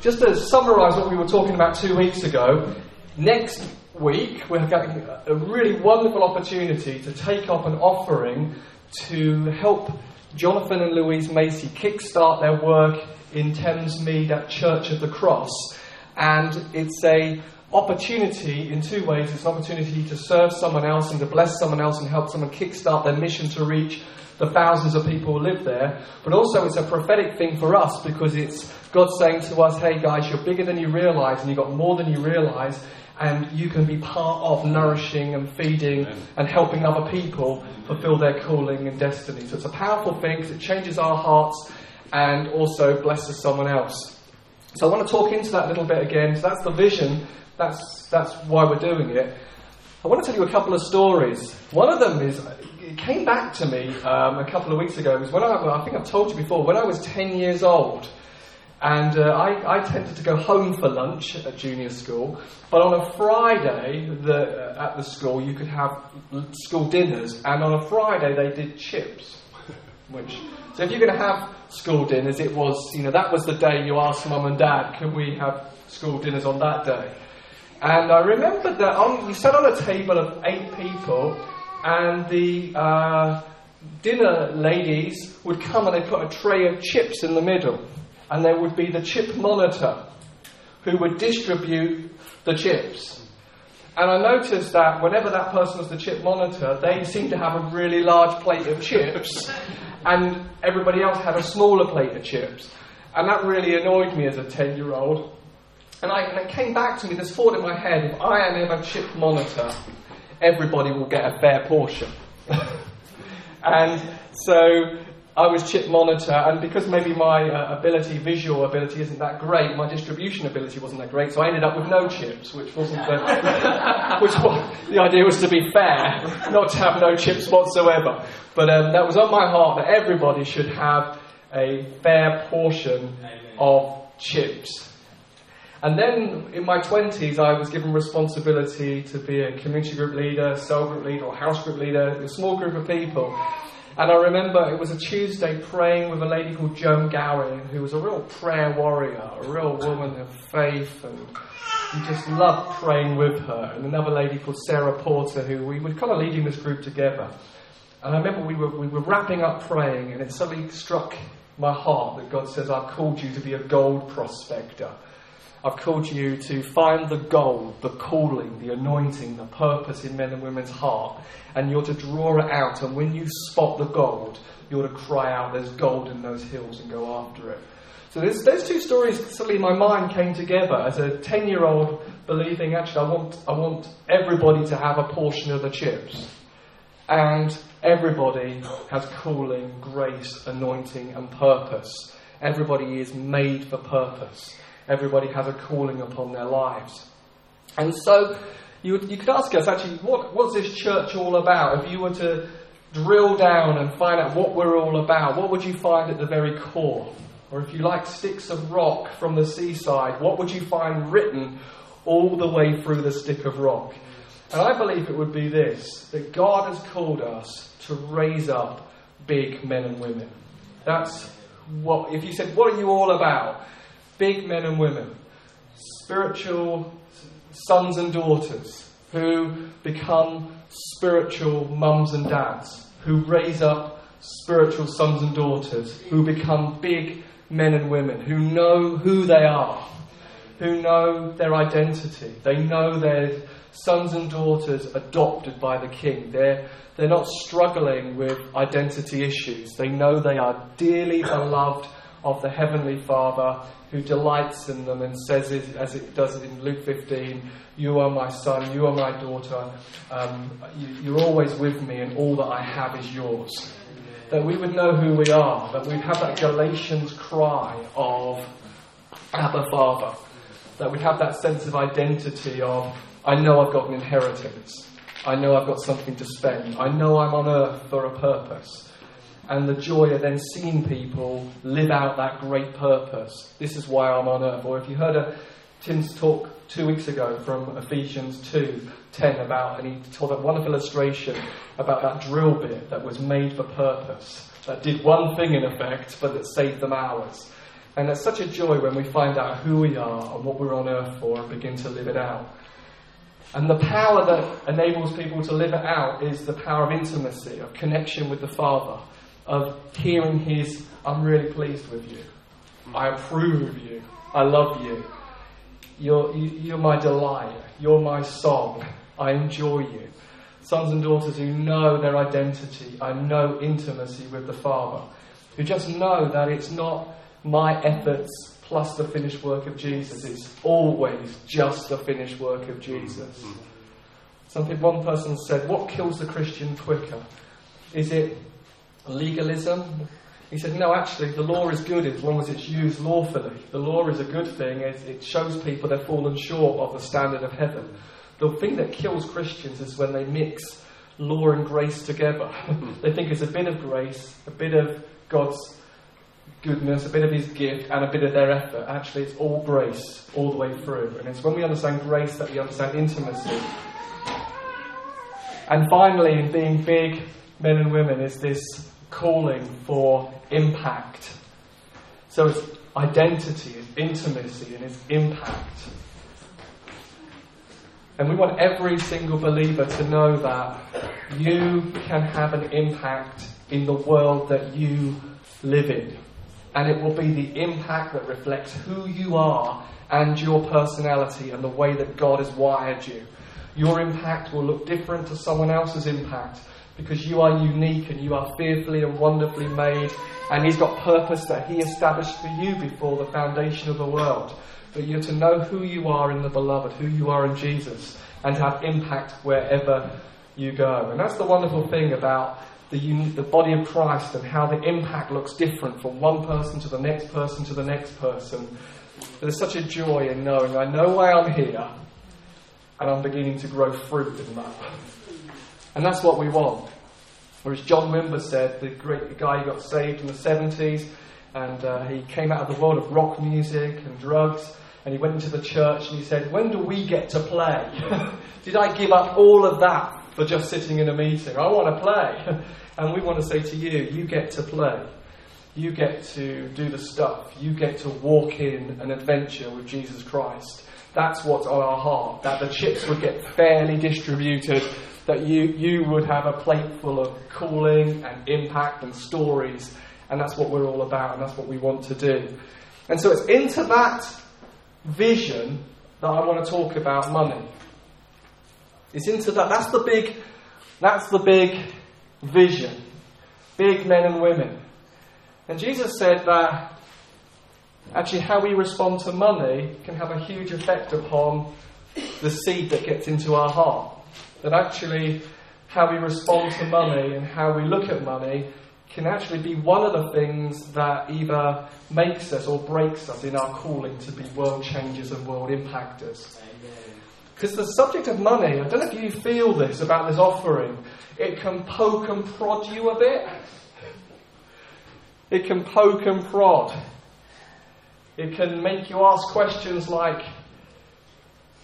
just to summarise what we were talking about two weeks ago, next week we're getting a really wonderful opportunity to take up an offering to help Jonathan and Louise Macy kickstart their work in Thamesmead at Church of the Cross. And it's a opportunity in two ways. It's an opportunity to serve someone else and to bless someone else and help someone kickstart their mission to reach the thousands of people who live there. But also, it's a prophetic thing for us because it's God saying to us, hey guys, you're bigger than you realize and you've got more than you realize. And you can be part of nourishing and feeding and helping other people fulfill their calling and destiny. So it's a powerful thing because it changes our hearts and also blesses someone else. So I want to talk into that a little bit again. So that's the vision. That's that's why we're doing it. I want to tell you a couple of stories. One of them is it came back to me um, a couple of weeks ago. It was when I, I think I've told you before, when I was 10 years old. And uh, I, I, tended to go home for lunch at junior school. But on a Friday the, uh, at the school, you could have school dinners. And on a Friday, they did chips. Which, so if you're going to have school dinners, it was, you know, that was the day you asked mum and dad, can we have school dinners on that day? And I remember that on, we sat on a table of eight people, and the uh, dinner ladies would come and they put a tray of chips in the middle, and there would be the chip monitor who would distribute the chips. And I noticed that whenever that person was the chip monitor, they seemed to have a really large plate of chips, and everybody else had a smaller plate of chips. And that really annoyed me as a 10 year old. And, I, and it came back to me, this thought in my head if I am ever chip monitor, everybody will get a fair portion. and so I was chip monitor, and because maybe my uh, ability, visual ability, isn't that great, my distribution ability wasn't that great, so I ended up with no chips, which wasn't the, which was, the idea was to be fair, not to have no chips whatsoever. But um, that was on my heart that everybody should have a fair portion of chips. And then in my 20s, I was given responsibility to be a community group leader, cell group leader, or house group leader, a small group of people. And I remember it was a Tuesday praying with a lady called Joan Gowen, who was a real prayer warrior, a real woman of faith, and you just loved praying with her. And another lady called Sarah Porter, who we were kind of leading this group together. And I remember we were, we were wrapping up praying, and it suddenly struck my heart that God says, I've called you to be a gold prospector. I've called you to find the gold, the calling, the anointing, the purpose in men and women's heart, and you're to draw it out. And when you spot the gold, you're to cry out, There's gold in those hills, and go after it. So those two stories, suddenly my mind came together as a 10 year old believing, actually, I want, I want everybody to have a portion of the chips. And everybody has calling, grace, anointing, and purpose. Everybody is made for purpose. Everybody has a calling upon their lives. And so you, you could ask us actually, what, what's this church all about? If you were to drill down and find out what we're all about, what would you find at the very core? Or if you like sticks of rock from the seaside, what would you find written all the way through the stick of rock? And I believe it would be this that God has called us to raise up big men and women. That's what, if you said, What are you all about? Big men and women, spiritual sons and daughters who become spiritual mums and dads, who raise up spiritual sons and daughters, who become big men and women, who know who they are, who know their identity. They know they're sons and daughters adopted by the King. They're, they're not struggling with identity issues. They know they are dearly beloved of the Heavenly Father who delights in them and says, it, as it does in Luke 15, You are my son, you are my daughter, um, you, are always with me, and all that I have is yours. That we would know who we are, that we'd have that Galatians cry of Abba Father, that we'd have that sense of identity of, I know I've got an inheritance, I know I've got something to spend, I know I'm on earth for a purpose and the joy of then seeing people live out that great purpose. This is why I'm on earth. Or if you heard a, Tim's talk two weeks ago from Ephesians 2 10 about, and he told that wonderful illustration about that drill bit that was made for purpose, that did one thing in effect, but that saved them hours. And it's such a joy when we find out who we are and what we're on earth for and begin to live it out. And the power that enables people to live it out is the power of intimacy, of connection with the Father, of hearing His, I'm really pleased with you. I approve of you. I love you. You're, you're my delight. You're my song. I enjoy you. Sons and daughters who know their identity, I know intimacy with the Father, who just know that it's not my efforts plus the finished work of Jesus. It's always just the finished work of Jesus. Something one person said, What kills the Christian quicker? Is it legalism? He said, No, actually, the law is good as long as it's used lawfully. The law is a good thing, it shows people they've fallen short of the standard of heaven. The thing that kills Christians is when they mix law and grace together. Hmm. they think it's a bit of grace, a bit of God's goodness, a bit of His gift, and a bit of their effort. Actually, it's all grace all the way through. And it's when we understand grace that we understand intimacy. And finally, in being big men and women, is this calling for impact. So it's identity, it's intimacy, and it's impact. And we want every single believer to know that you can have an impact in the world that you live in. And it will be the impact that reflects who you are and your personality and the way that God has wired you. Your impact will look different to someone else's impact because you are unique and you are fearfully and wonderfully made, and He's got purpose that He established for you before the foundation of the world. But you're to know who you are in the beloved, who you are in Jesus, and to have impact wherever you go. And that's the wonderful thing about the, the body of Christ and how the impact looks different from one person to the next person to the next person. There's such a joy in knowing I know why I'm here and I'm beginning to grow fruit in that. And that's what we want. Or as John Wimber said, the great guy who got saved in the 70s, and uh, he came out of the world of rock music and drugs, and he went into the church and he said, When do we get to play? Did I give up all of that for just sitting in a meeting? I want to play. and we want to say to you, you get to play. You get to do the stuff. You get to walk in an adventure with Jesus Christ. That's what's on our heart. That the chips would get fairly distributed that you, you would have a plate full of calling and impact and stories, and that's what we're all about, and that's what we want to do. And so it's into that vision that I want to talk about money. It's into that. That's the big. That's the big vision. Big men and women. And Jesus said that actually how we respond to money can have a huge effect upon the seed that gets into our heart. That actually, how we respond to money and how we look at money can actually be one of the things that either makes us or breaks us in our calling to be world changers and world impactors. Because the subject of money, I don't know if you feel this about this offering, it can poke and prod you a bit. It can poke and prod. It can make you ask questions like,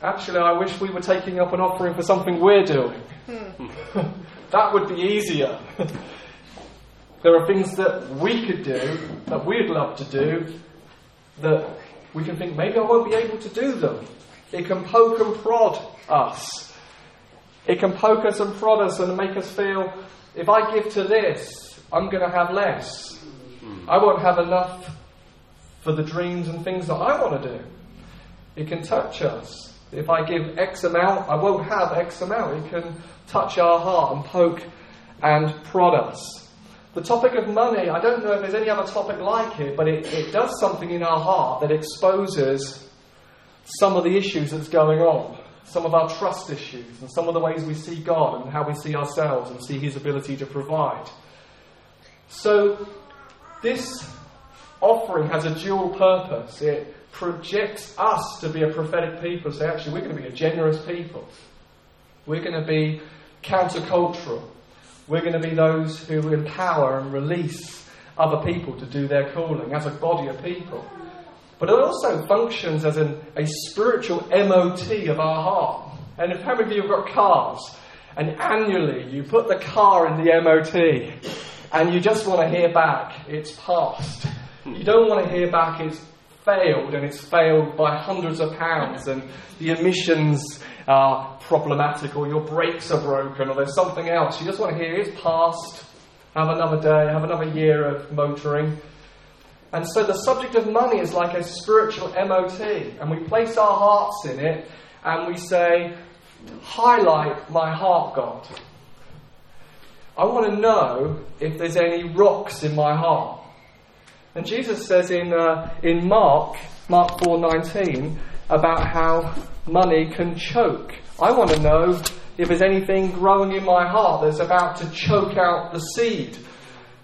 Actually, I wish we were taking up an offering for something we're doing. Hmm. that would be easier. there are things that we could do, that we'd love to do, that we can think maybe I won't be able to do them. It can poke and prod us. It can poke us and prod us and make us feel if I give to this, I'm going to have less. Hmm. I won't have enough for the dreams and things that I want to do. It can touch us. If I give X amount, I won't have X amount. It can touch our heart and poke and prod us. The topic of money, I don't know if there's any other topic like it, but it, it does something in our heart that exposes some of the issues that's going on, some of our trust issues, and some of the ways we see God and how we see ourselves and see His ability to provide. So, this offering has a dual purpose. It projects us to be a prophetic people. Say, actually, we're going to be a generous people. We're going to be countercultural. We're going to be those who empower and release other people to do their calling as a body of people. But it also functions as an, a spiritual MOT of our heart. And if how many of you have got cars, and annually you put the car in the MOT, and you just want to hear back, it's passed. You don't want to hear back, it's failed and it's failed by hundreds of pounds and the emissions are problematic or your brakes are broken or there's something else. You just want to hear it's past, have another day, have another year of motoring. And so the subject of money is like a spiritual MOT, and we place our hearts in it and we say, Highlight my heart, God. I want to know if there's any rocks in my heart. And Jesus says in, uh, in Mark, Mark 4.19, about how money can choke. I want to know if there's anything growing in my heart that's about to choke out the seed.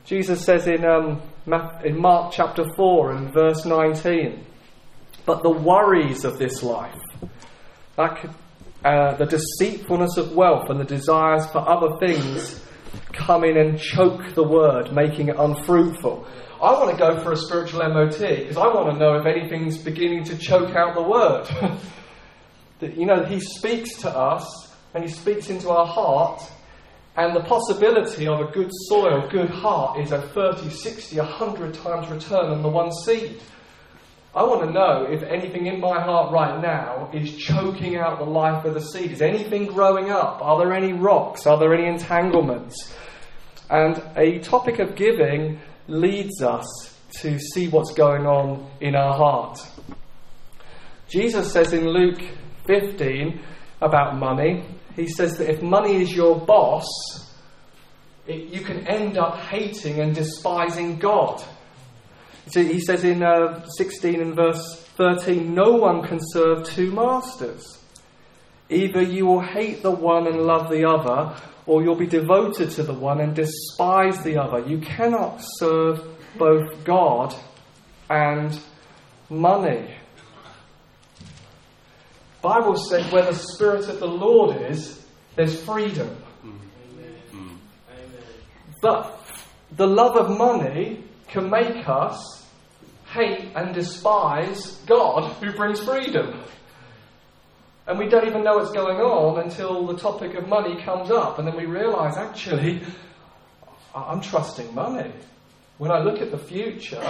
Jesus says in, um, in Mark chapter 4 and verse 19, but the worries of this life, like uh, the deceitfulness of wealth and the desires for other things come in and choke the word, making it unfruitful. I want to go for a spiritual MOT because I want to know if anything's beginning to choke out the word. that, you know, he speaks to us and he speaks into our heart, and the possibility of a good soil, good heart, is a 30, 60, 100 times return on the one seed. I want to know if anything in my heart right now is choking out the life of the seed. Is anything growing up? Are there any rocks? Are there any entanglements? And a topic of giving leads us to see what's going on in our heart. Jesus says in Luke 15 about money, he says that if money is your boss, it, you can end up hating and despising God. So he says in uh, 16 and verse 13, no one can serve two masters. Either you will hate the one and love the other, or you'll be devoted to the one and despise the other. You cannot serve both God and money. Bible says where the Spirit of the Lord is, there's freedom. But the love of money can make us hate and despise God who brings freedom. And we don't even know what's going on until the topic of money comes up, and then we realize actually, I'm trusting money. When I look at the future,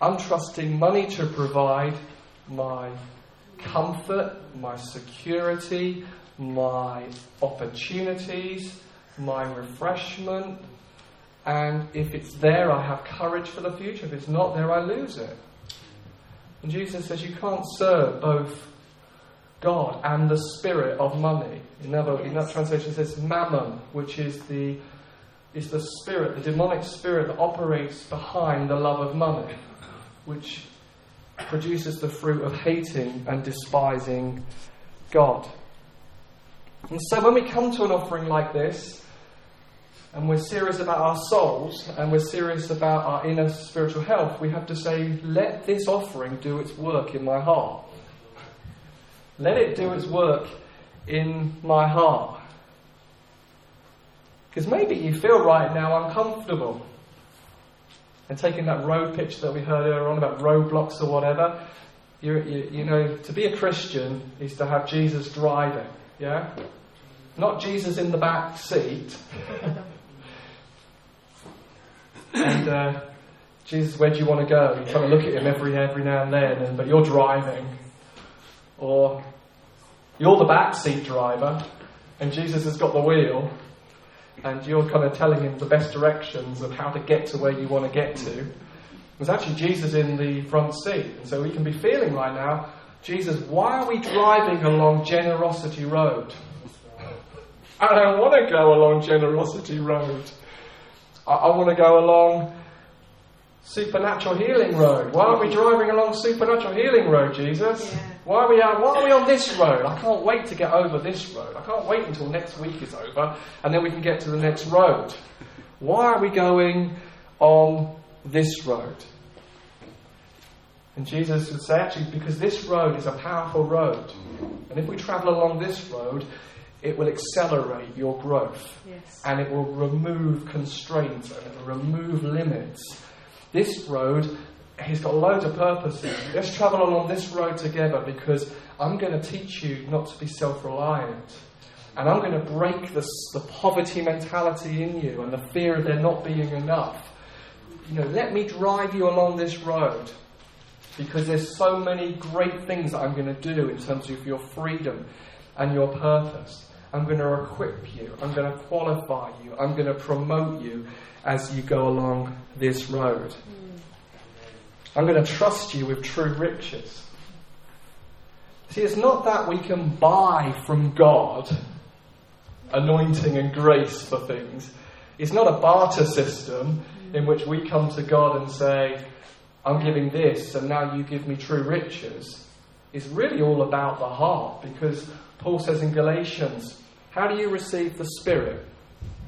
I'm trusting money to provide my comfort, my security, my opportunities, my refreshment, and if it's there, I have courage for the future. If it's not there, I lose it. And Jesus says you can't serve both God and the spirit of money. In, other, in that translation, it says mammon, which is the, is the spirit, the demonic spirit that operates behind the love of money, which produces the fruit of hating and despising God. And so when we come to an offering like this, and we're serious about our souls and we're serious about our inner spiritual health, we have to say, let this offering do its work in my heart. Let it do its work in my heart. Because maybe you feel right now uncomfortable. And taking that road pitch that we heard earlier on about roadblocks or whatever, you, you, you know, to be a Christian is to have Jesus driving, yeah? Not Jesus in the back seat. and uh, Jesus, where do you want to go? You kind of look at him every every now and then, and, but you're driving, or you're the backseat driver, and Jesus has got the wheel, and you're kind of telling him the best directions of how to get to where you want to get to. There's actually Jesus in the front seat, and so we can be feeling right now, Jesus, why are we driving along Generosity Road? I don't want to go along Generosity Road. I, I want to go along Supernatural Healing Road. Why are we driving along Supernatural Healing Road, Jesus? Yeah. Why are we out, why are we on this road? I can't wait to get over this road. I can't wait until next week is over and then we can get to the next road. Why are we going on this road? And Jesus would say, actually, because this road is a powerful road. And if we travel along this road, it will accelerate your growth yes. and it will remove constraints and it will remove limits. This road, he's got loads of purposes. Let's travel along this road together because I'm going to teach you not to be self reliant. And I'm going to break the, the poverty mentality in you and the fear of there not being enough. You know, let me drive you along this road. because there's so many great things that I'm going to do in terms of your freedom and your purpose. I'm going to equip you. I'm going to qualify you. I'm going to promote you as you go along this road. I'm going to trust you with true riches. See, it's not that we can buy from God anointing and grace for things. It's not a barter system in which we come to God and say, I'm giving this, and now you give me true riches. It's really all about the heart because Paul says in Galatians, How do you receive the Spirit?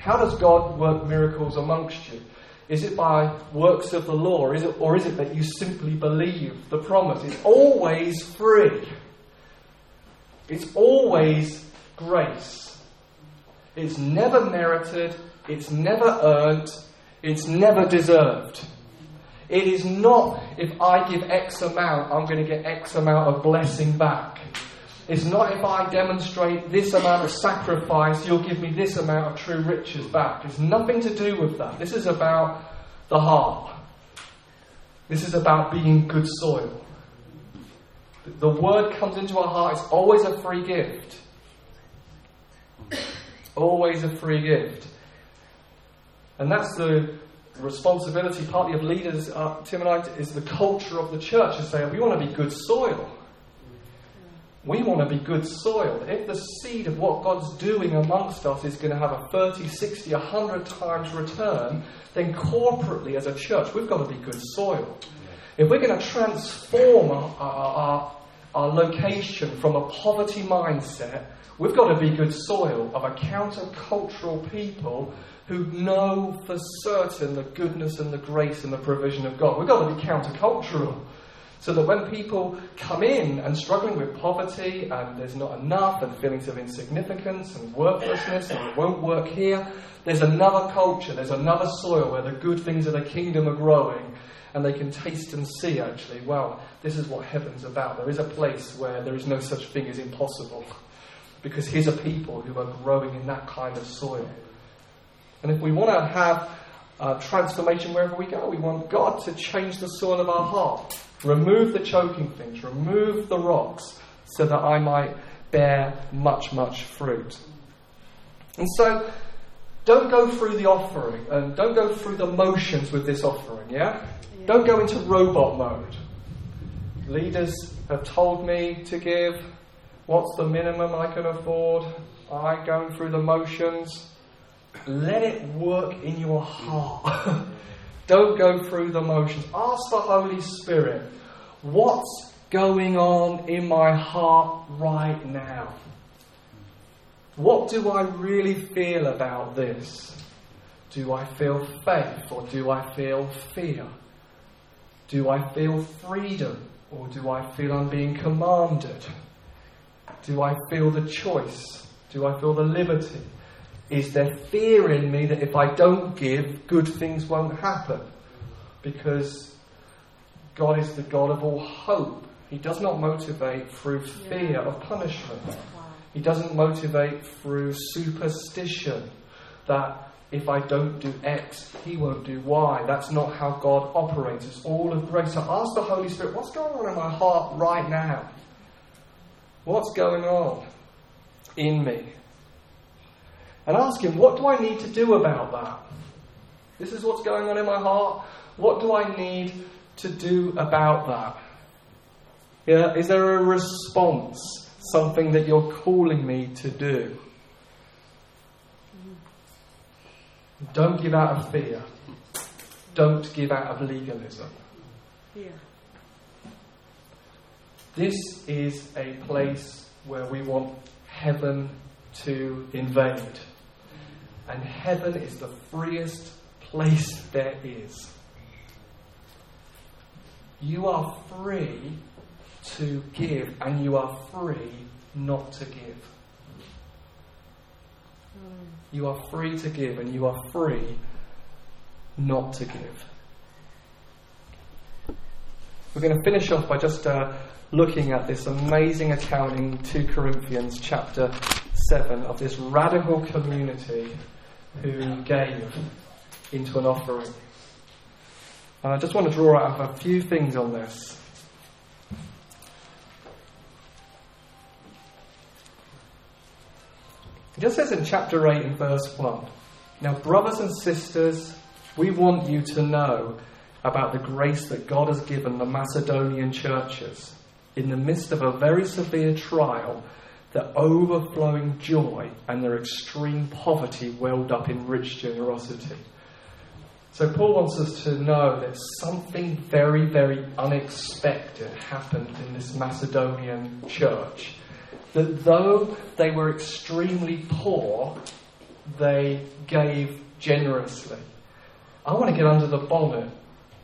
How does God work miracles amongst you? Is it by works of the law, or is it, or is it that you simply believe the promise? It's always free. It's always grace. It's never merited, it's never earned, it's never deserved. It is not if I give X amount, I'm going to get X amount of blessing back. It's not if I demonstrate this amount of sacrifice, you'll give me this amount of true riches back. It's nothing to do with that. This is about the heart. This is about being good soil. The word comes into our heart, it's always a free gift. Always a free gift. And that's the responsibility, partly of leaders, uh, Tim and I, is the culture of the church to say, we want to be good soil. We want to be good soil. If the seed of what God's doing amongst us is going to have a 30, 60, 100 times return, then corporately as a church, we've got to be good soil. If we're going to transform our, our, our, location from a poverty mindset, we've got to be good soil of a countercultural people who know for certain the goodness and the grace and the provision of God. We've got to be countercultural. So that when people come in and struggling with poverty and there's not enough and feelings of insignificance and worthlessness and it won't work here, there's another culture, there's another soil where the good things of the kingdom are growing and they can taste and see actually, well, this is what heaven's about. There is a place where there is no such thing as impossible because here's a people who are growing in that kind of soil. And if we want to have uh, transformation wherever we go, we want God to change the soil of our heart, remove the choking things, remove the rocks, so that I might bear much, much fruit. And so, don't go through the offering and don't go through the motions with this offering, yeah? yeah? Don't go into robot mode. Leaders have told me to give. What's the minimum I can afford? I'm going through the motions. Let it work in your heart. Don't go through the motions. Ask the Holy Spirit, what's going on in my heart right now? What do I really feel about this? Do I feel faith or do I feel fear? Do I feel freedom or do I feel I'm being commanded? Do I feel the choice? Do I feel the liberty? Is there fear in me that if I don't give, good things won't happen? Because God is the God of all hope. He does not motivate through fear of punishment. He doesn't motivate through superstition that if I don't do X, He won't do Y. That's not how God operates. It's all of grace. So ask the Holy Spirit, what's going on in my heart right now? What's going on in me? And ask Him, what do I need to do about that? This is what's going on in my heart. What do I need to do about that? Yeah, is there a response? Something that you're calling me to do? Don't give out of fear. Don't give out of legalism. Yeah. This is a place where we want heaven to invade and heaven is the freest place there is. You are free to give, and you are free not to give. You are free to give, and you are free not to give. We're going to finish off by just uh, looking at this amazing account in 2 Corinthians chapter 7 of this radical community who gave into an offering. And I just want to draw out a few things on this. It just says in chapter 8 and verse 1 Now, brothers and sisters, we want you to know about the grace that God has given the Macedonian churches in the midst of a very severe trial their overflowing joy and their extreme poverty welled up in rich generosity. So, Paul wants us to know that something very, very unexpected happened in this Macedonian church. That though they were extremely poor, they gave generously. I want to get under the bonnet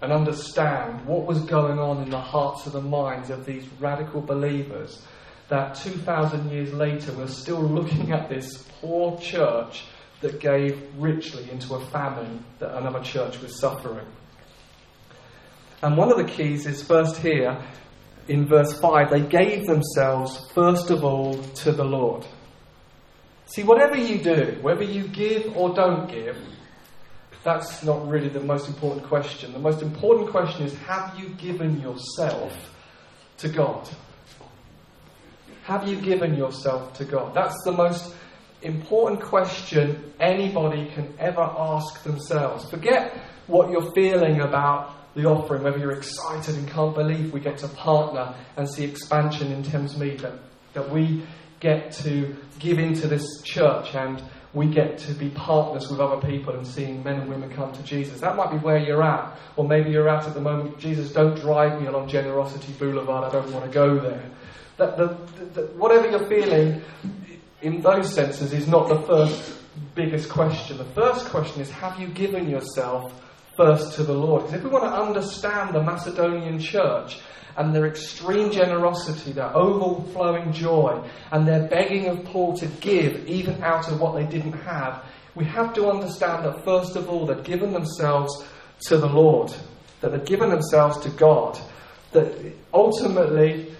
and understand what was going on in the hearts and the minds of these radical believers that 2,000 years later we're still looking at this poor church that gave richly into a famine that another church was suffering. And one of the keys is first here in verse 5 they gave themselves first of all to the Lord. See, whatever you do, whether you give or don't give, that's not really the most important question. The most important question is have you given yourself to God? Have you given yourself to God? That's the most important question anybody can ever ask themselves. Forget what you're feeling about the offering, whether you're excited and can't believe we get to partner and see expansion in Thamesmead, that, that we get to give into this church and we get to be partners with other people and seeing men and women come to Jesus. That might be where you're at. Or maybe you're at at the moment, Jesus, don't drive me along Generosity Boulevard, I don't want to go there. That the, the, whatever you're feeling in those senses is not the first biggest question. The first question is have you given yourself first to the Lord? Because if we want to understand the Macedonian church, and their extreme generosity, their overflowing joy, and their begging of Paul to give even out of what they didn't have, we have to understand that first of all, they'd given themselves to the Lord, that they'd given themselves to God, that ultimately,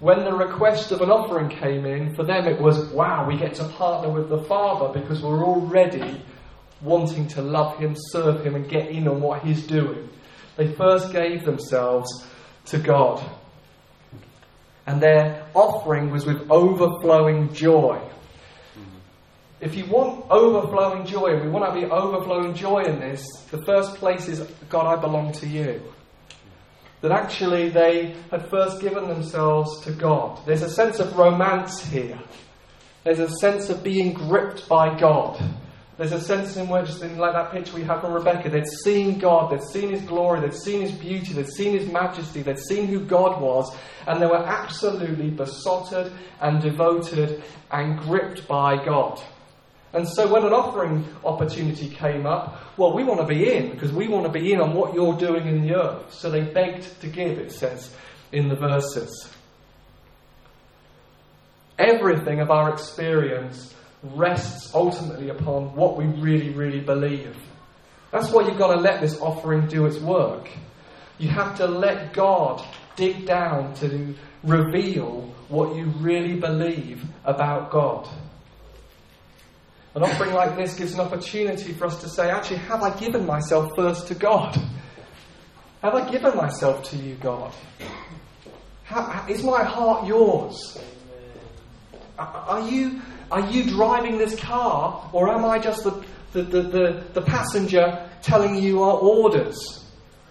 when the request of an offering came in, for them it was, wow, we get to partner with the Father because we're already wanting to love Him, serve Him, and get in on what He's doing. They first gave themselves to God. And their offering was with overflowing joy. If you want overflowing joy, and we want to be overflowing joy in this, the first place is God, I belong to you. That actually they had first given themselves to God. There's a sense of romance here. There's a sense of being gripped by God. There's a sense in which, in like that picture we have from Rebecca, they'd seen God, they'd seen His glory, they'd seen His beauty, they'd seen His majesty, they'd seen who God was, and they were absolutely besotted and devoted and gripped by God. And so when an offering opportunity came up, well, we want to be in because we want to be in on what you're doing in the earth. So they begged to give, it says in the verses. Everything of our experience rests ultimately upon what we really, really believe. That's why you've got to let this offering do its work. You have to let God dig down to reveal what you really believe about God. An offering like this gives an opportunity for us to say, actually, have I given myself first to God? Have I given myself to you, God? How, is my heart yours? Are you are you driving this car, or am I just the, the, the, the, the passenger telling you our orders?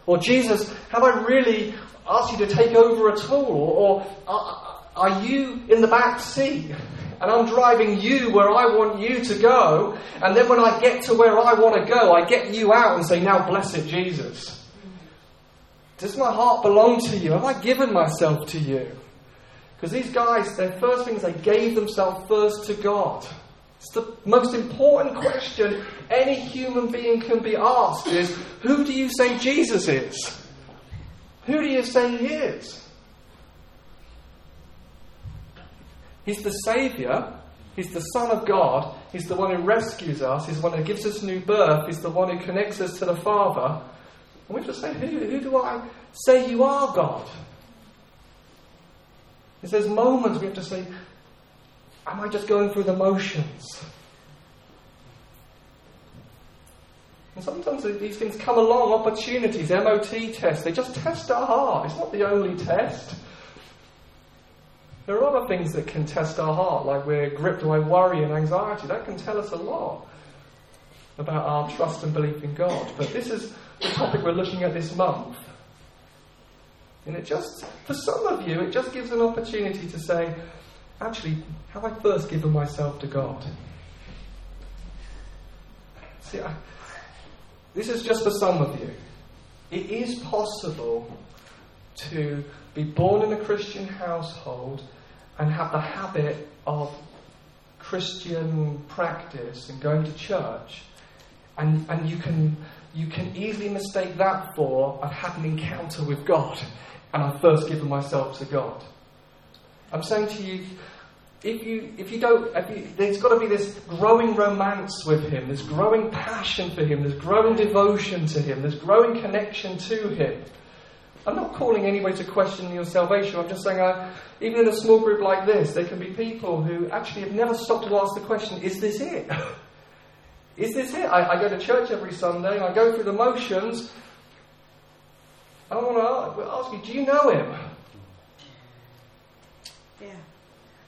Or, Jesus, have I really asked you to take over at all? Or, are, are you in the back seat? And I'm driving you where I want you to go, and then when I get to where I want to go, I get you out and say, Now, blessed Jesus. Does my heart belong to you? Have I given myself to you? Because these guys, their first things, they gave themselves first to God. It's the most important question any human being can be asked is who do you say Jesus is? Who do you say he is? He's the Saviour. He's the Son of God. He's the one who rescues us. He's the one who gives us new birth. He's the one who connects us to the Father. And we to say, who, who do I say you are, God? It's those moments we have to say, Am I just going through the motions? And sometimes these things come along, opportunities, MOT tests, they just test our heart. It's not the only test. There are other things that can test our heart, like we're gripped by worry and anxiety. That can tell us a lot about our trust and belief in God. But this is the topic we're looking at this month. And it just, for some of you, it just gives an opportunity to say, actually, have I first given myself to God? See, I, this is just for some of you. It is possible to be born in a Christian household and have the habit of Christian practice and going to church, and, and you, can, you can easily mistake that for I've had an encounter with God and I've first given myself to God. I'm saying to you, if you if you don't, if you, there's got to be this growing romance with Him, this growing passion for Him, this growing devotion to Him, this growing connection to Him. I'm not calling anybody to question your salvation. I'm just saying, uh, even in a small group like this, there can be people who actually have never stopped to ask the question: Is this it? Is this it? I, I, go to church every Sunday, I go through the motions. I want to ask you: Do you know Him? Yeah.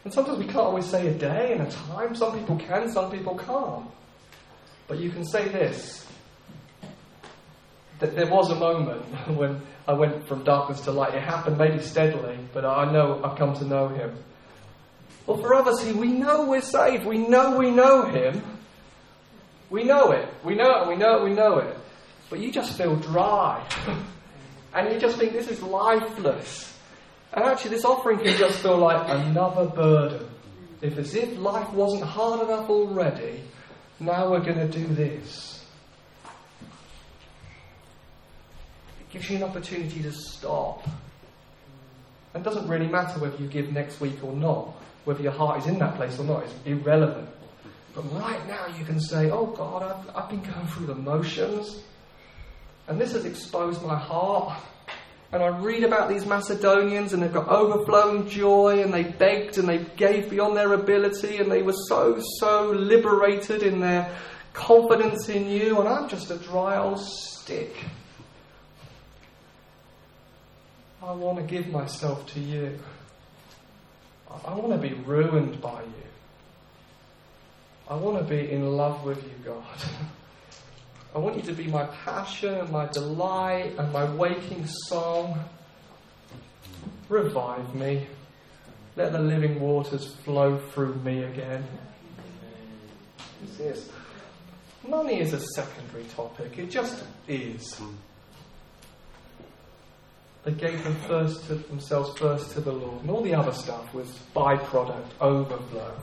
And sometimes we can't always say a day and a time. Some people can, some people can't. But you can say this that there was a moment when I went from darkness to light. It happened maybe steadily, but I know I've come to know Him. Well, for others, we know we're saved. We know we know Him. We know it. We know it. We know it. We know it. But you just feel dry. and you just think this is lifeless. And actually, this offering can just feel like another burden. If as if life wasn't hard enough already, now we're going to do this. Gives you an opportunity to stop. And it doesn't really matter whether you give next week or not, whether your heart is in that place or not, it's irrelevant. But right now you can say, Oh God, I've, I've been going through the motions, and this has exposed my heart. And I read about these Macedonians, and they've got overflowing joy, and they begged and they gave beyond their ability, and they were so, so liberated in their confidence in you, and I'm just a dry old stick. I want to give myself to you. I want to be ruined by you. I want to be in love with you, God. I want you to be my passion and my delight and my waking song. Revive me. Let the living waters flow through me again. This. Money is a secondary topic. It just is. They gave them first to themselves first to the Lord, and all the other stuff was byproduct, overflow.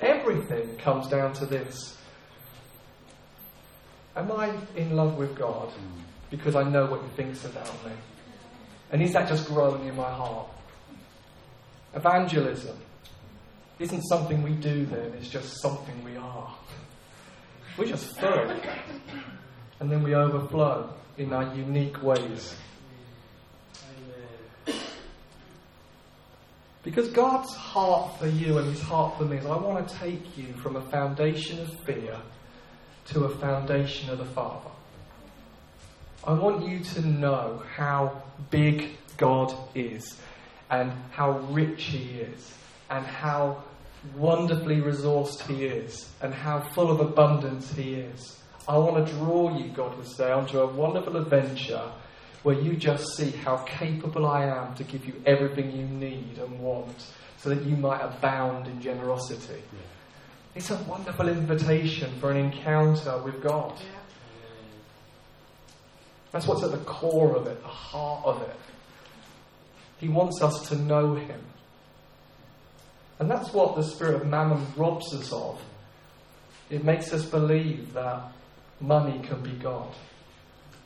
Everything comes down to this. Am I in love with God because I know what He thinks about me? And is that just growing in my heart? Evangelism isn't something we do then, it's just something we are. We just fill. And then we overflow in our unique ways. Because God's heart for you and His heart for me is I want to take you from a foundation of fear to a foundation of the Father. I want you to know how big God is and how rich He is and how wonderfully resourced He is and how full of abundance He is. I want to draw you, God would say, onto a wonderful adventure where you just see how capable I am to give you everything you need and want so that you might abound in generosity. Yeah. It's a wonderful invitation for an encounter with God. Yeah. That's what's at the core of it, the heart of it. He wants us to know Him. And that's what the spirit of mammon robs us of. It makes us believe that money can be God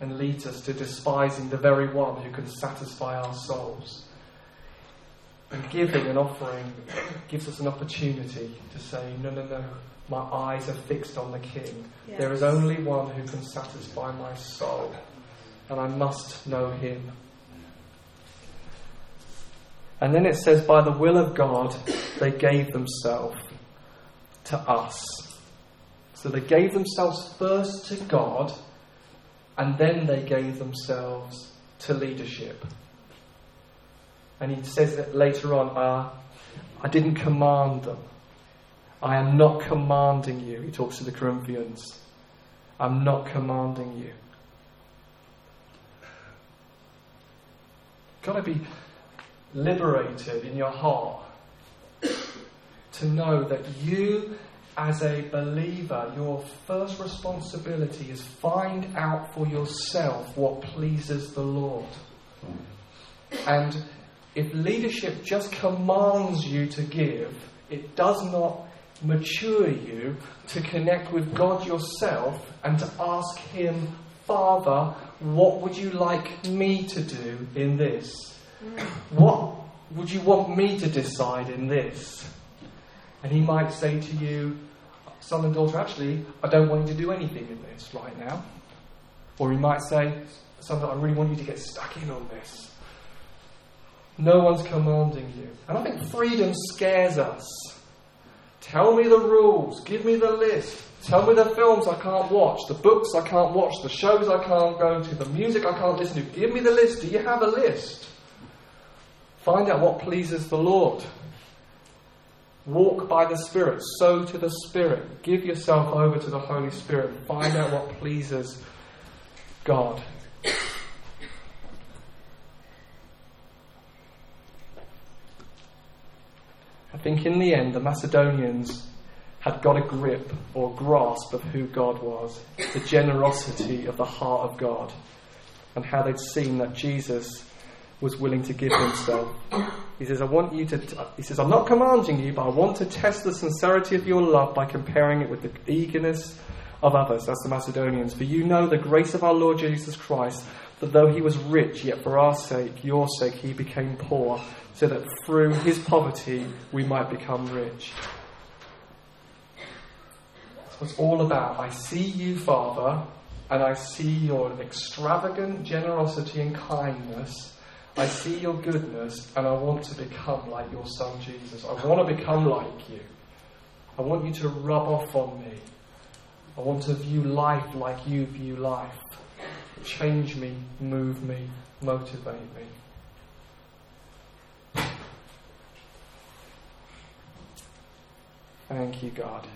and leads us to despising the very one who can satisfy our souls. And giving and offering gives us an opportunity to say, no, no, no, my eyes are fixed on the King. Yes. There is only one who can satisfy my soul, and I must know him. And then it says, by the will of God, they gave themselves to us. So they gave themselves first to God, and then they gave themselves to leadership. And he says that later on, uh, I didn't command them. I am not commanding you. He talks to the Corinthians. I'm not commanding you. Got to be liberated in your heart to know that you, as a believer, your first responsibility is find out for yourself what pleases the Lord. And if leadership just commands you to give, it does not mature you to connect with God yourself and to ask Him, Father, what would you like me to do in this? What would you want me to decide in this? And He might say to you, Son and daughter, actually, I don't want you to do anything in this right now. Or He might say, Son, I really want you to get stuck in on this. No one's commanding you. And I think freedom scares us. Tell me the rules. Give me the list. Tell me the films I can't watch, the books I can't watch, the shows I can't go to, the music I can't listen to. Give me the list. Do you have a list? Find out what pleases the Lord. Walk by the Spirit. Sow to the Spirit. Give yourself over to the Holy Spirit. Find out what pleases God. I think in the end, the Macedonians had got a grip or grasp of who God was, the generosity of the heart of God, and how they'd seen that Jesus was willing to give himself. He says, I want you to, he says, I'm not commanding you, but I want to test the sincerity of your love by comparing it with the eagerness of others. That's the Macedonians. For you know the grace of our Lord Jesus Christ, that though he was rich, yet for our sake, your sake, he became poor, so that through his poverty we might become rich. That's what it's all about. I see you, Father, and I see your extravagant generosity and kindness. I see your goodness, and I want to become like your son Jesus. I want to become like you. I want you to rub off on me. I want to view life like you view life. Change me, move me, motivate me. Thank you, God.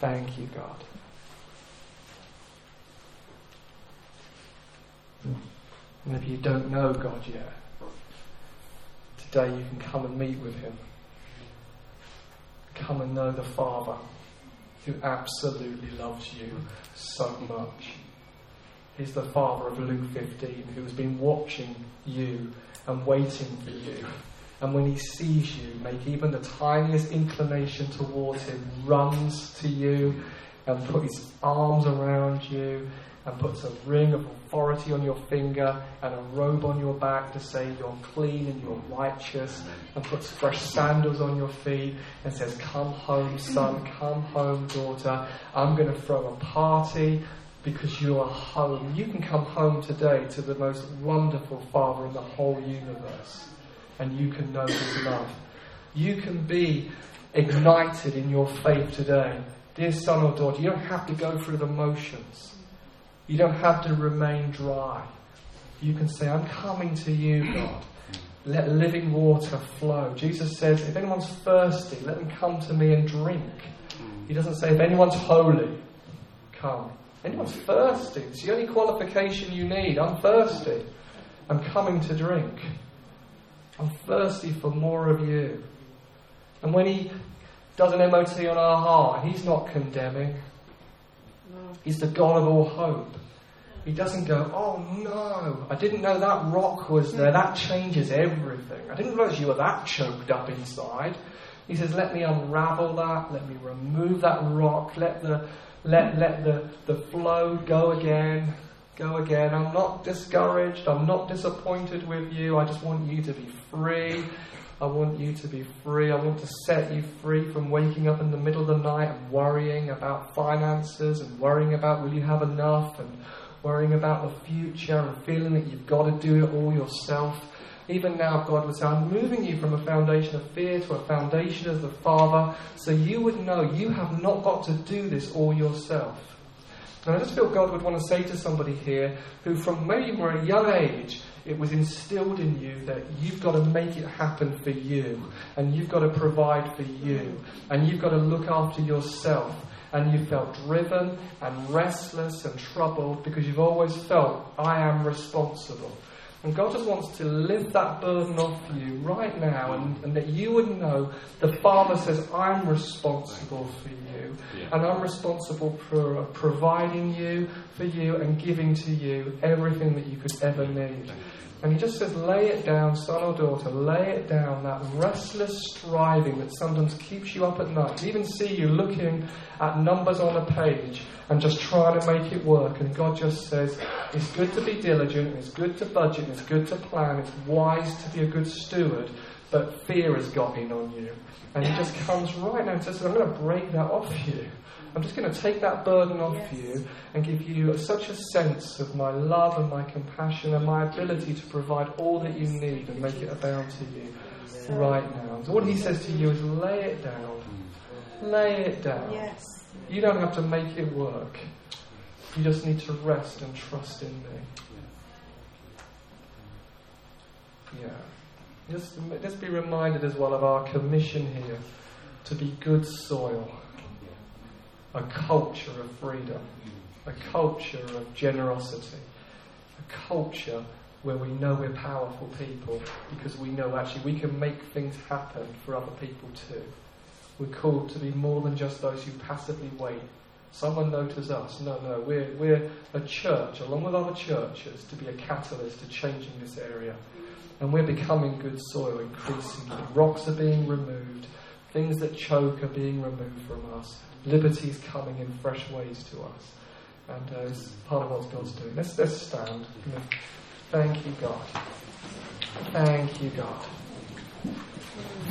Thank you, God. And if you don't know God yet, today you can come and meet with Him. Come and know the Father who absolutely loves you so much. He's the Father of Luke 15 who has been watching you and waiting for you and when he sees you, make even the tiniest inclination towards him, runs to you and puts his arms around you and puts a ring of authority on your finger and a robe on your back to say you're clean and you're righteous and puts fresh sandals on your feet and says, Come home, son, come home, daughter. I'm going to throw a party because you are home. You can come home today to the most wonderful Father in the whole universe and you can know His love. You can be ignited in your faith today. Dear son or daughter, you don't have to go through the motions. You don't have to remain dry. You can say, I'm coming to you, God. Let living water flow. Jesus says, if anyone's thirsty, let them come to me and drink. He doesn't say, if anyone's holy, come. Anyone's thirsty. It's the only qualification you need. I'm thirsty. I'm coming to drink. I'm thirsty for more of you. And when He does an MOT on our heart, He's not condemning. He's the God of all hope. He doesn't go, oh no, I didn't know that rock was there. That changes everything. I didn't realize you were that choked up inside. He says, let me unravel that. Let me remove that rock. Let the, let, let the, the flow go again go again. I'm not discouraged. I'm not disappointed with you. I just want you to be free. I want you to be free. I want to set you free from waking up in the middle of the night and worrying about finances and worrying about will you have enough and worrying about the future and feeling that you've got to do it all yourself. Even now, God say, I'm moving you from a foundation of fear to a foundation of the Father, so you would know you have not got to do this all yourself. And I just feel God would want to say to somebody here who, from maybe from a young age, it was instilled in you that you've got to make it happen for you, and you've got to provide for you, and you've got to look after yourself. And you felt driven and restless and troubled because you've always felt, I am responsible. And God just wants to lift that burden off you right now, and, and that you would know the Father says, I'm responsible for you, yeah. and I'm responsible for providing you, for you, and giving to you everything that you could ever need. And he just says, lay it down, son or daughter, lay it down, that restless striving that sometimes keeps you up at night. You even see you looking at numbers on a page and just trying to make it work. And God just says, it's good to be diligent, it's good to budget, it's good to plan, it's wise to be a good steward, but fear has got in on you. And He just comes right now and says, I'm going to break that off you. I'm just going to take that burden off yes. you and give you such a sense of my love and my compassion and my ability to provide all that you need and make it abound to you right now. So what he says to you is lay it down. Lay it down. Yes. You don't have to make it work. You just need to rest and trust in me. Yeah. Just, just be reminded as well of our commission here to be good soil a culture of freedom, a culture of generosity, a culture where we know we're powerful people because we know actually we can make things happen for other people too. We're called to be more than just those who passively wait. Someone notices us. No, no, we're, we're a church, along with other churches, to be a catalyst to changing this area. And we're becoming good soil increasingly. Rocks are being removed, things that choke are being removed from us liberty is coming in fresh ways to us. And uh, it's part of what God's doing. Let's, let's stand. Thank you, God. Thank you, God.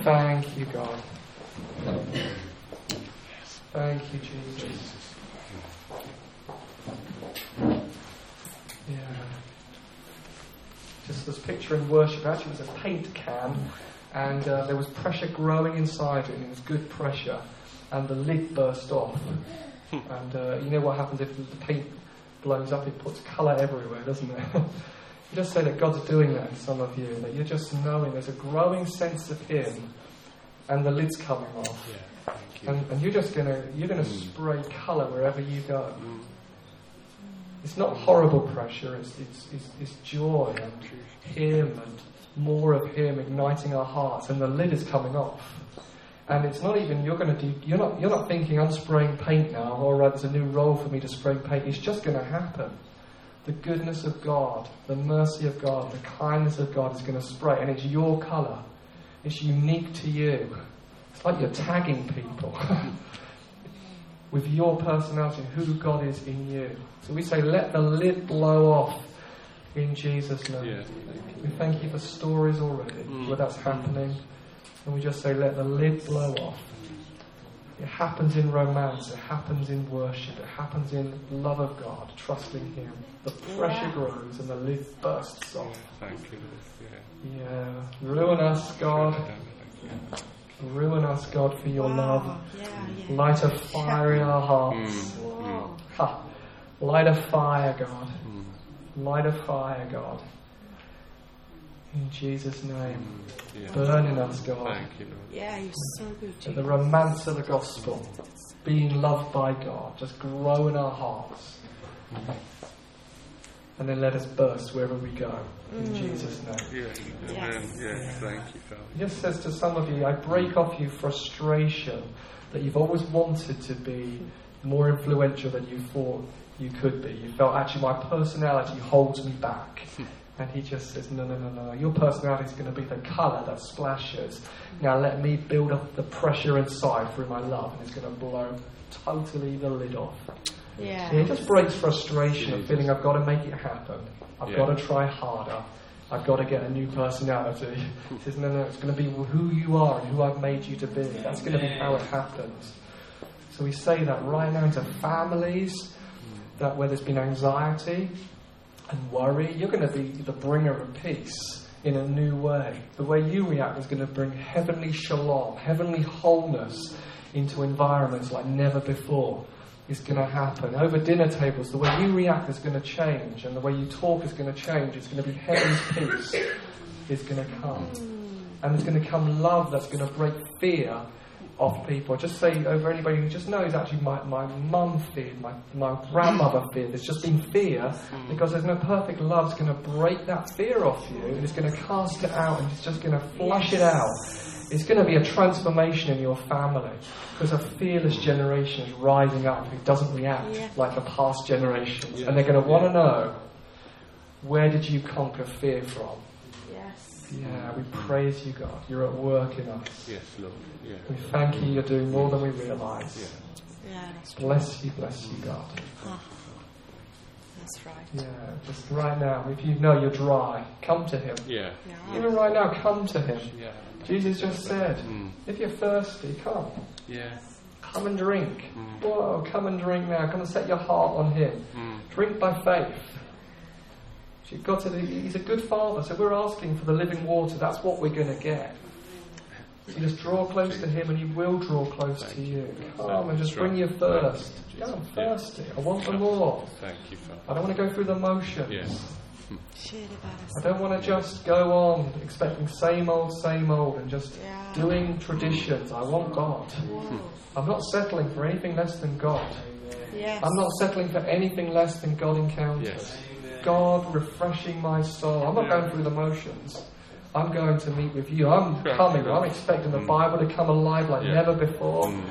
Thank you, God. Thank you, Jesus. Yeah. Just this picture in worship actually was a paint can, and uh, there was pressure growing inside it, and it was good pressure and the lid burst off. Hmm. and uh, you know what happens if the paint blows up? It puts colour everywhere, doesn't it? you just say that God's doing that in some of you, that you're just knowing there's a growing sense of Him, and the lid's coming off. Yeah, you. and, and, you're just gonna you're gonna mm. spray colour wherever you go. Mm. It's not horrible pressure. It's, it's, it's, it's joy and Him and more of Him igniting our hearts, and the lid is coming off. And it's not even you're going to do. You're not. You're not thinking I'm spraying paint now. All right, there's a new role for me to spray paint. It's just going to happen. The goodness of God, the mercy of God, the kindness of God is going to spray, and it's your colour. It's unique to you. It's like you're tagging people with your personality who God is in you. So we say, let the lid blow off in Jesus' name. Yeah, we thank you for stories already mm. where that's happening. And we just say, let the lid blow off. It happens in romance, it happens in worship, it happens in love of God, trusting Him. The pressure yeah. grows and the lid bursts off. Yeah, thank you. Yeah. yeah. Ruin us, God. Ruin us, God, for your wow. love. Yeah, Light a fire in our hearts. Mm. mm. Ha. Light a fire, God. Mm. Light a fire, God. In Jesus' name. Yeah. Burn in us, God. Thank you, Lord. Yeah, you're so good. Jesus. The romance of the gospel, being loved by God, just grow in our hearts. And then let us burst wherever we go. In mm. Jesus' name. Yeah, yes. Yes, thank you, Father. He just says to some of you, I break off you frustration that you've always wanted to be more influential than you thought you could be. You felt actually my personality holds me back. Hmm. And he just says, No, no, no, no. Your personality is going to be the colour that splashes. Now let me build up the pressure inside through my love, and it's going to blow totally the lid off. Yeah. So he just breaks frustration of feeling I've got to make it happen. I've yeah. got to try harder. I've got to get a new personality. Hmm. He says, No, no, it's going to be who you are and who I've made you to be. That's going to be how it happens. So we say that right now into families that where there's been anxiety, and worry. You're going to be the bringer of peace in a new way. The way you react is going to bring heavenly shalom, heavenly wholeness into environments like never before. is going to happen. Over dinner tables, the way you react is going to change, and the way you talk is going to change. It's going to be heaven's peace is going to come. And there's going to come love that's going to break fear of people. Just say over anybody who just knows actually my, my mum feared, my, my grandmother feared. There's just been fear mm. because there's no perfect love's going to break that fear off you and it's going to cast it out and it's just going to flush it out. It's going to be a transformation in your family because a fearless mm. generation is rising up who doesn't react Yeah. like the past generations. And they're going to want to know where did you conquer fear from? Yes. Yeah, we praise you, God. You're at work in us. Yes, Lord. Yeah. We thank you, you're doing more than we realise. Yeah. Yeah, that's, Bless you, bless you, God. ah, that's right. Yeah, just right now, if you know you're dry, come to Him. Yeah. Yeah. Even right now, come to Him. Yeah. Jesus just said, Mm. if you're thirsty, come. Yeah. Come and drink. Mm. Whoa, come and drink now. Come and set your heart on Him. Mm. Drink by faith. See, God said he- He's a good Father, so we're asking for the living water. That's what we're going to get. So you just draw close to Him and He will draw close to you. Come and just bring your thirst. Yeah, I'm thirsty. I want the more. Thank you, Father. I don't want to go through the motions. Yes. I don't want to just go on expecting same old, same old and just Yeah. doing traditions. I want God. Whoa. I'm not settling for anything less than God. Yes. I'm not settling for anything less than God encounters. Yes. God refreshing my soul. I'm not going through the motions. I'm going to meet with you. I'm coming. I'm expecting the Bible to come alive like Yeah. never before. Mm.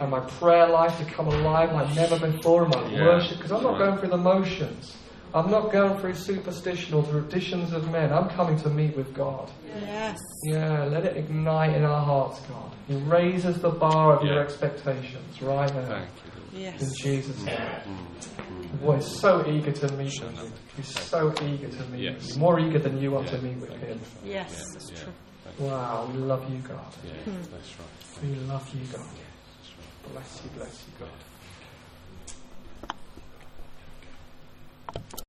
And my prayer life to come alive like never before. And my Yeah. worship. Because I'm not Right. going through the motions. I'm not going through superstition or traditions of men. I'm coming to meet with God. Yes. Yeah, let it ignite in our hearts, God. He raises the bar of your expectations right now yes. in Jesus' name. Mm. Boy, he's so eager to meet sure you. He's so eager to meet yes. you. More eager than you are yeah. to meet with him. Yes, yeah, that's true. Wow, hmm. we love you, God. Yeah, that's right. We love you, God. Right. Bless you, bless you, God.